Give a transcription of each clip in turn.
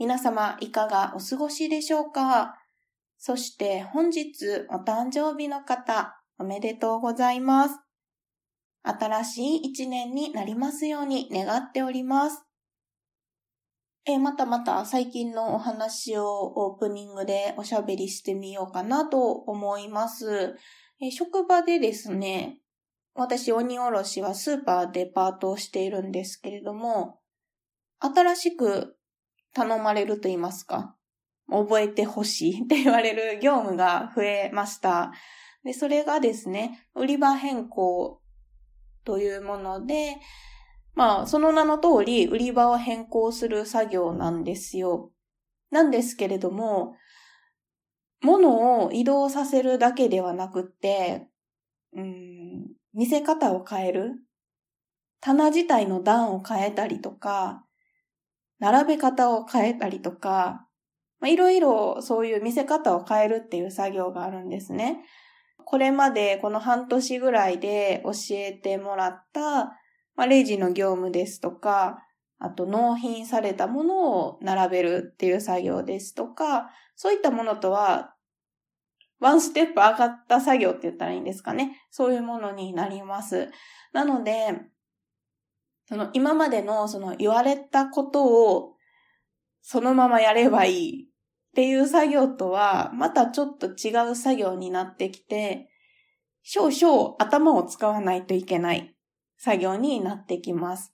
皆様、いかがお過ごしでしょうか？そして本日お誕生日の方、おめでとうございます。新しい一年になりますように願っております。えまたまた最近のお話をオープニングでおしゃべりしてみようかなと思います。え職場でですね、私、鬼おろしはスーパーでパートをしているんですけれども、新しく頼まれると言いますか、覚えてほしい って言われる業務が増えました。で、それがですね、売り場変更というもので、まあ、その名の通り、売り場を変更する作業なんですよ。なんですけれども、物を移動させるだけではなくって、うん、見せ方を変える棚自体の段を変えたりとか、並べ方を変えたりとか、いろいろそういう見せ方を変えるっていう作業があるんですね。これまでこの半年ぐらいで教えてもらった、まあ、レジの業務ですとか、あと納品されたものを並べるっていう作業ですとか、そういったものとはワンステップ上がった作業って言ったらいいんですかね。そういうものになります。なので、その今までのその言われたことをそのままやればいいっていう作業とはまたちょっと違う作業になってきて、少々頭を使わないといけない作業になってきます。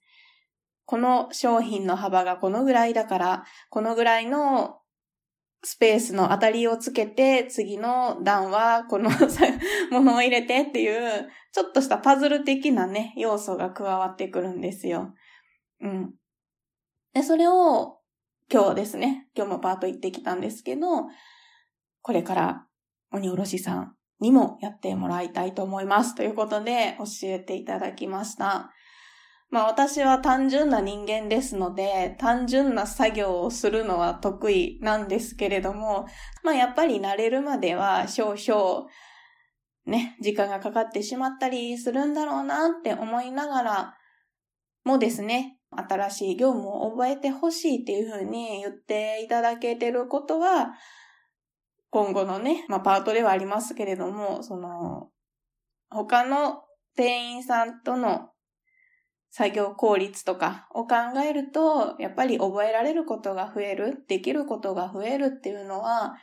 この商品の幅がこのぐらいだから、このぐらいのスペースの当たりをつけて、次の段はこの ものを入れてっていう、ちょっとしたパズル的なね、要素が加わってくるんですよ。うん。で、それを今日ですね、今日もパート行ってきたんですけど、これから鬼おろしさんにもやってもらいたいと思います。ということで教えていただきました。まあ私は単純な人間ですので、単純な作業をするのは得意なんですけれども、まあやっぱり慣れるまでは少々、ね、時間がかかってしまったりするんだろうなって思いながらもですね、新しい業務を覚えてほしいっていうふうに言っていただけてることは、今後のね、まあパートではありますけれども、その、他の店員さんとの作業効率とかを考えると、やっぱり覚えられることが増える、できることが増えるっていうのは、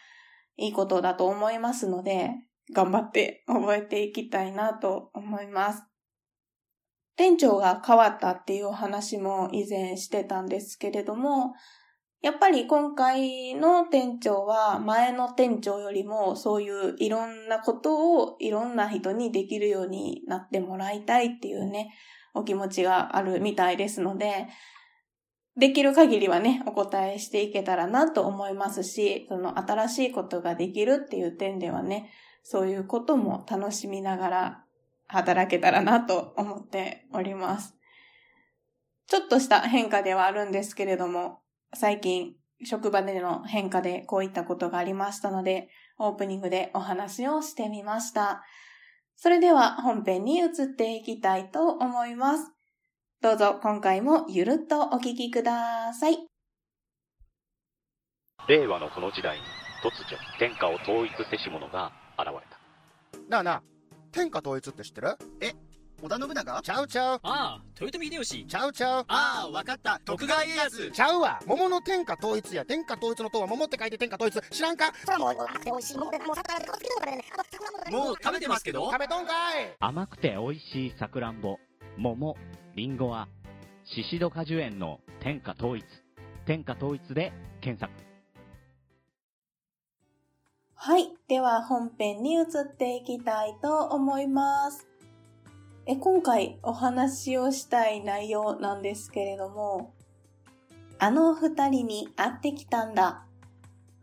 いいことだと思いますので、頑張って覚えていきたいなと思います。店長が変わったっていうお話も以前してたんですけれども、やっぱり今回の店長は前の店長よりもそういういろんなことをいろんな人にできるようになってもらいたいっていうね、お気持ちがあるみたいですので、できる限りはね、お答えしていけたらなと思いますし、その新しいことができるっていう点ではね、そういうことも楽しみながら働けたらなと思っております。ちょっとした変化ではあるんですけれども、最近職場での変化でこういったことがありましたので、オープニングでお話をしてみました。それでは本編に移っていきたいと思います。どうぞ今回もゆるっとお聞きください。令和のこの時代に突如天下を統一せし者が現れた。なあなあ、天下統一って知ってる？え織田信長？ちゃうちゃう。ああ、豊臣秀吉。ちゃうちゃう。ああ、わかった。徳川家康。ちゃうわ。桃の天下統一や。天下統一の塔は桃って書いて天下統一。知らんか？それもう、甘くて美味しい桃で、もう桜で好きだからね。もう食べてますけど食べとんかい甘くて美味しいさくらんぼ、桃、りんごは、シシド果樹園の天下統一。天下統一で検索。はい。では本編に移っていきたいと思います。え今回お話をしたい内容なんですけれども、あの二人に会ってきたんだ。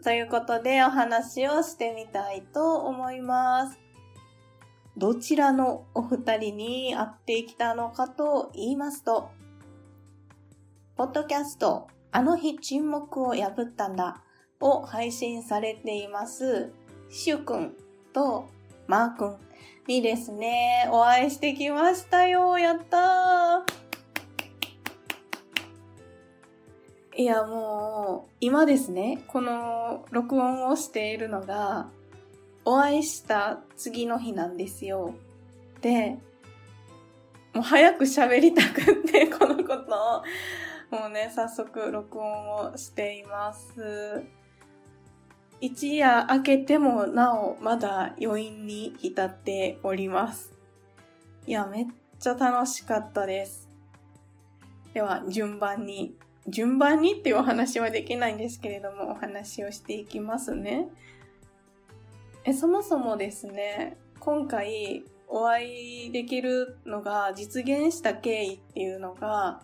ということでお話をしてみたいと思います。どちらのお二人に会ってきたのかと言いますと、ポッドキャスト、あの日沈黙を破ったんだを配信されています、シュくんとマーくんにですね、お会いしてきましたよ。やったいや、もう、今ですね、この録音をしているのが、お会いした次の日なんですよ。で、もう早く喋りたくって、このことを、もうね、早速録音をしています。一夜明けてもなお、まだ余韻に浸っております。いや、めっちゃ楽しかったです。では、順番に順番にっていうお話はできないんですけれども、お話をしていきますね。え、そもそもですね、今回お会いできるのが実現した経緯っていうのが、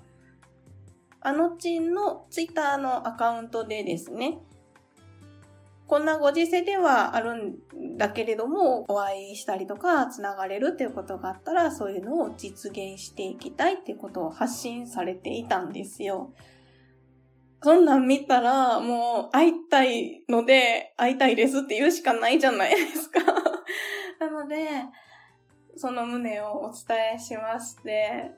あのちんのツイッターのアカウントでですね、こんなご時世ではあるんだけれども、お会いしたりとか、つながれるっていうことがあったら、そういうのを実現していきたいっていうことを発信されていたんですよ。そんなん見たら、もう会いたいので、会いたいですって言うしかないじゃないですか。なので、その旨をお伝えしまして、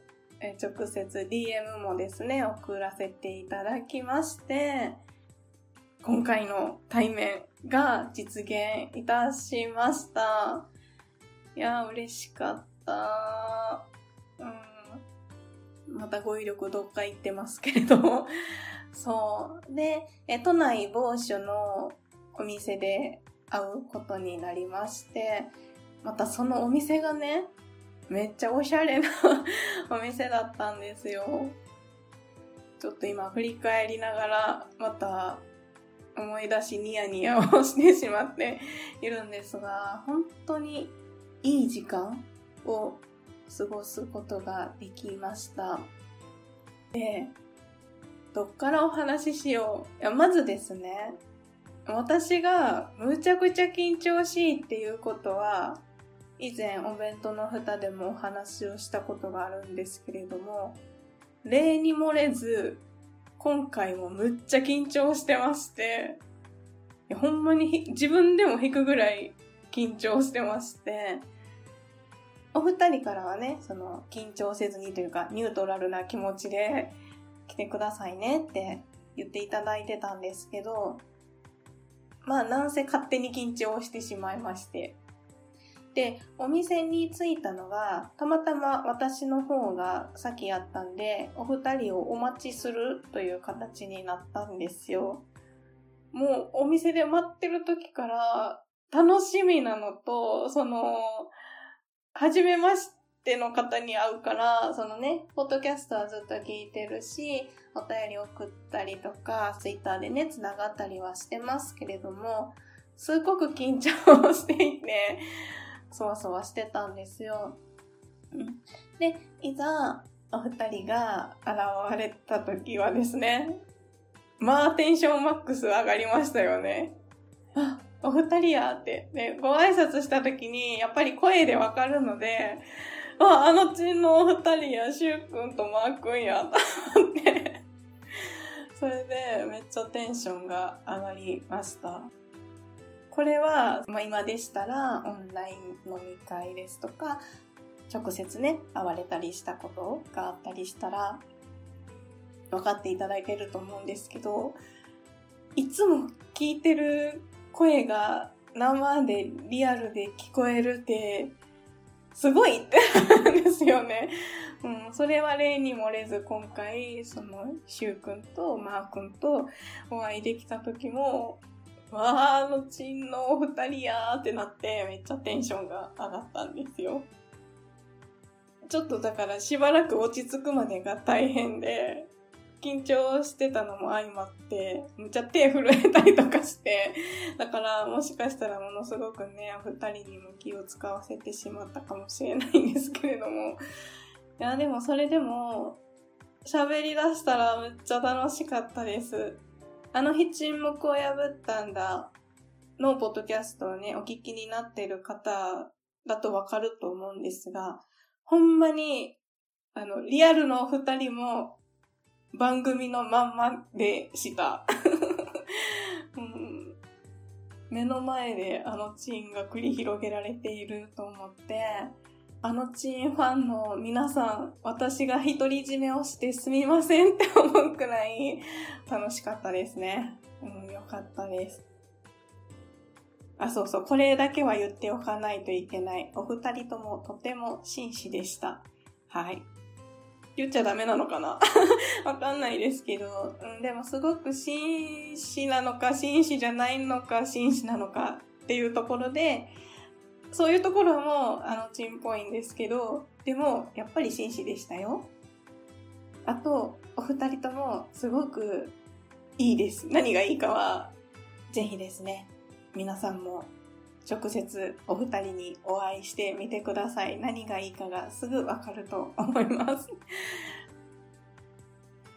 直接 DM もですね、送らせていただきまして、今回の対面が実現いたしました。いや、嬉しかった。うん。また語彙力どっか行ってますけれど。そう。で、え都内某所のお店で会うことになりまして、またそのお店がね、めっちゃおしゃれな お店だったんですよ。ちょっと今振り返りながら、また思い出しニヤニヤをしてしまっているんですが、本当にいい時間を過ごすことができました。で、どっからお話ししよう。いや、まずですね、私がむちゃくちゃ緊張しいっていうことは、以前お弁当の蓋でもお話をしたことがあるんですけれども、例に漏れず、今回もむっちゃ緊張してまして、ほんまに自分でも引くぐらい緊張してまして、お二人からはね、その緊張せずにというかニュートラルな気持ちで来てくださいねって言っていただいてたんですけど、まあなんせ勝手に緊張してしまいまして。で、お店に着いたのが、たまたま私の方が先やったんで、お二人をお待ちするという形になったんですよ。もうお店で待ってる時から楽しみなのと、その、初めましての方に会うから、そのね、ポッドキャストはずっと聞いてるし、お便り送ったりとか、ツイッターでね、つながったりはしてますけれども、すごく緊張していて、そわそわしてたんですよ。うんで、いざ、お二人が現れた時はですね、まあテンションマックス上がりましたよね。あ、お二人やって。で、ご挨拶した時に、やっぱり声でわかるので、あ、あのちのお二人や、しゅうくんとマーくんや、と思って。それで、めっちゃテンションが上がりました。これは、まあ、今でしたら、オンライン飲み会ですとか、直接ね、会われたりしたことがあったりしたら、分かっていただけると思うんですけど、いつも聞いてる声が生でリアルで聞こえるって、すごいって ですよね。うん、それは例に漏れず今回、その、しゅうくんとマーくんとお会いできた時も、わー、あのちんのお二人やーってなって、めっちゃテンションが上がったんですよ。ちょっとだからしばらく落ち着くまでが大変で、緊張してたのも相まって、めっちゃ手震えたりとかして、だからもしかしたらものすごくね、お二人にも気を使わせてしまったかもしれないんですけれども、いや、でもそれでも、喋り出したらめっちゃ楽しかったです。あの日沈黙を破ったんだのポッドキャストをね、お聞きになっている方だとわかると思うんですが、ほんまに、あの、リアルのお二人も番組のまんまでした。うん目の前であのチーンが繰り広げられていると思って、あのチーンファンの皆さん、私が独り占めをしてすみませんって思うくらい楽しかったですね。うん、よかったです。あ、そうそう、これだけは言っておかないといけない。お二人ともとても紳士でした。はい。言っちゃダメなのかな？わかんないですけど、うん、でもすごく紳士なのか、紳士じゃないのか、紳士なのかっていうところで、そういうところも、あの、チンっぽいんですけど、でも、やっぱり紳士でしたよ。あと、お二人ともすごくいいです。何がいいかは、ぜひですね、皆さんも直接お二人にお会いしてみてください。何がいいかがすぐわかると思います。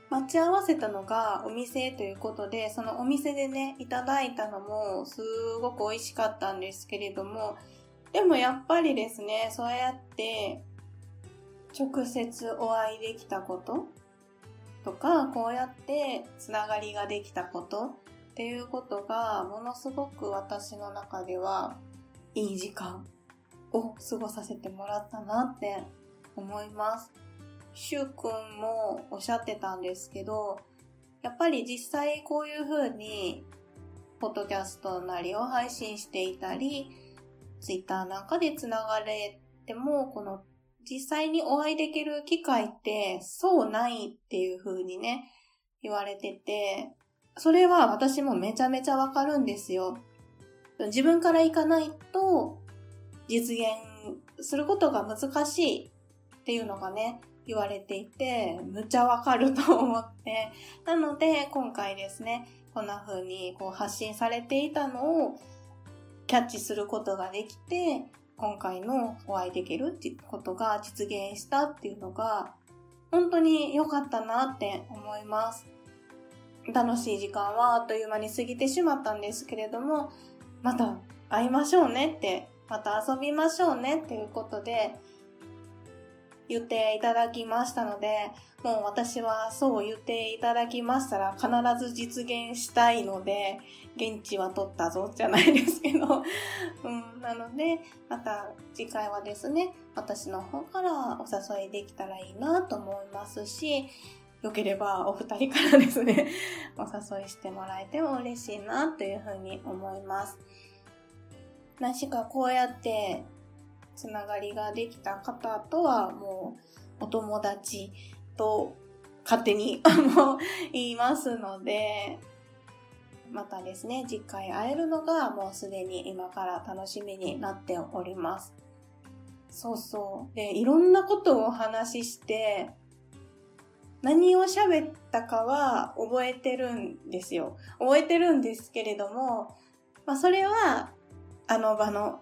待ち合わせたのがお店ということで、そのお店でね、いただいたのもすごく美味しかったんですけれども、でもやっぱりですね、そうやって直接お会いできたこととか、こうやってつながりができたことっていうことがものすごく私の中ではいい時間を過ごさせてもらったなって思います。しゅうくんもおっしゃってたんですけど、やっぱり実際こういう風に、ポッドキャストなりを配信していたり、ツイッターなんかでつながれても、この実際にお会いできる機会ってそうないっていう風にね、言われてて、それは私もめちゃめちゃわかるんですよ。自分から行かないと実現することが難しいっていうのがね、言われていて、むちゃわかると思って。なので、今回ですね、こんな風にこう発信されていたのをキャッチすることができて、今回のお会いできるってことが実現したっていうのが、本当に良かったなって思います。楽しい時間はあっという間に過ぎてしまったんですけれども、また会いましょうねって、また遊びましょうねっていうことで、言っていただきましたので、もう私はそう言っていただきましたら必ず実現したいので、現地は取ったぞじゃないですけど、うん、なので、また次回はですね、私の方からお誘いできたらいいなと思いますし、よければお二人からですね、お誘いしてもらえても嬉しいなというふうに思います。何しかこうやってつながりができた方とはもうお友達と勝手に 言いますので、またですね、次回会えるのがもうすでに今から楽しみになっております。そうそう。で、いろんなことをお話しして、何を喋ったかは覚えてるんですよ。覚えてるんですけれども、まあそれはあの場の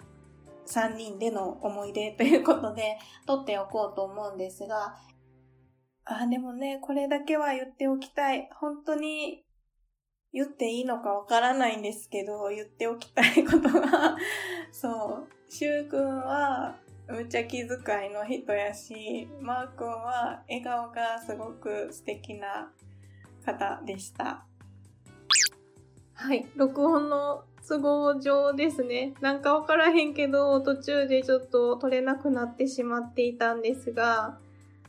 3人での思い出ということで 撮っておこうと思うんですが、あ、でもね、これだけは言っておきたい。本当に言っていいのかわからないんですけど、言っておきたいことが、そう、しゅうくんはむちゃ気遣いの人やし、マーくんは笑顔がすごく素敵な方でした。はい、録音の都合上ですね。なんかわからへんけど、途中でちょっと撮れなくなってしまっていたんですが、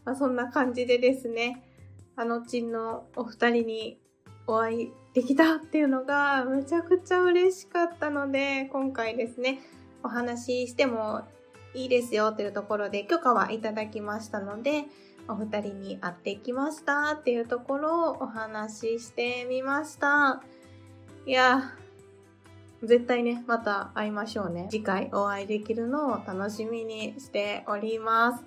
まあ、そんな感じでですね、あのちんのお二人にお会いできたっていうのがむちゃくちゃ嬉しかったので、今回ですね、お話ししてもいいですよというところで許可はいただきましたので、お二人に会ってきましたっていうところをお話ししてみました。いや、絶対ね、また会いましょうね。次回お会いできるのを楽しみにしております。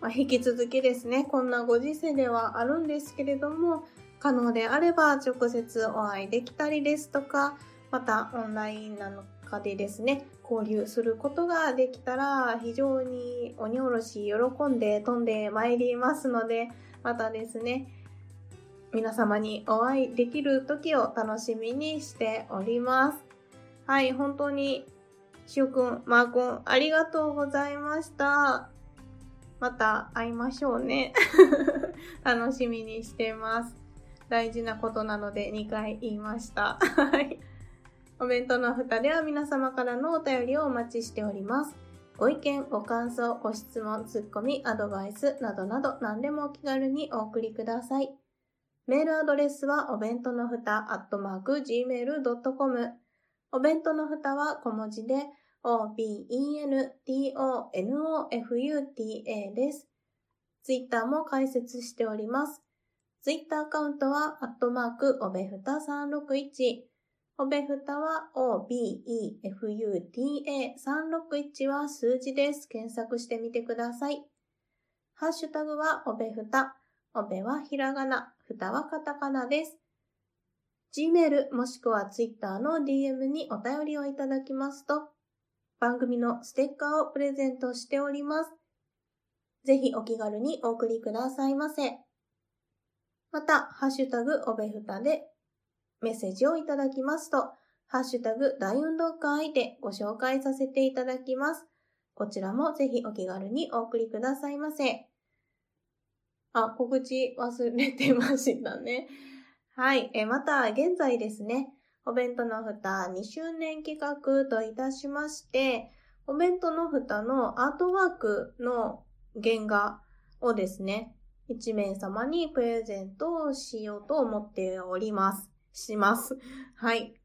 まあ、引き続きですね、こんなご時世ではあるんですけれども、可能であれば直接お会いできたりですとか、またオンラインなのかでですね、交流することができたら、非常に鬼おろし喜んで飛んでまいりますので、またですね、皆様にお会いできる時を楽しみにしております。はい、本当に、しゅうくん、まーくん、ありがとうございました。また会いましょうね。楽しみにしてます。大事なことなので2回言いました。はい。お弁当の蓋では皆様からのお便りをお待ちしております。ご意見、ご感想、ご質問、ツッコミ、アドバイスなどなど何でもお気軽にお送りください。メールアドレスはお弁当の蓋、アットマーク、gmail.com。お弁当の蓋は小文字で、o-b-e-n-t-o-n-o-f-u-t-a です。ツイッターも開設しております。ツイッターアカウントは、アットマーク、おべふた361。おべふたは、o-b-e-f-u-t-a361 は数字です。検索してみてください。ハッシュタグは、おべふた。おべはひらがな、ふたはカタカナです。Gmail もしくは Twitter の DM にお便りをいただきますと、番組のステッカーをプレゼントしております。ぜひお気軽にお送りくださいませ。また、ハッシュタグおべふたでメッセージをいただきますと、ハッシュタグ大運動会でご紹介させていただきます。こちらもぜひお気軽にお送りくださいませ。あ、告知忘れてましたね。はい。え、また、現在ですね、お弁当の蓋2周年企画といたしまして、お弁当の蓋のアートワークの原画をですね、1名様にプレゼントをしようと思っております。します。はい。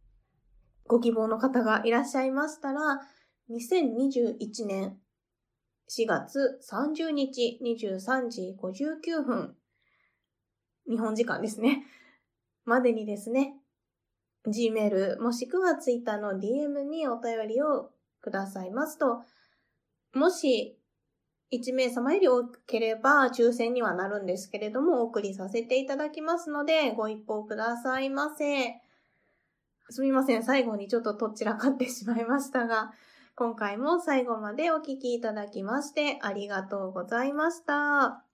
ご希望の方がいらっしゃいましたら、2021年4月30日23時59分、日本時間ですね。までにですね、Gmail もしくは Twitter の DM にお便りをくださいますと、もし1名様より多ければ抽選にはなるんですけれども、お送りさせていただきますので、ご一報くださいませ。すみません、最後にちょっととっちらかってしまいましたが、今回も最後までお聴きいただきましてありがとうございました。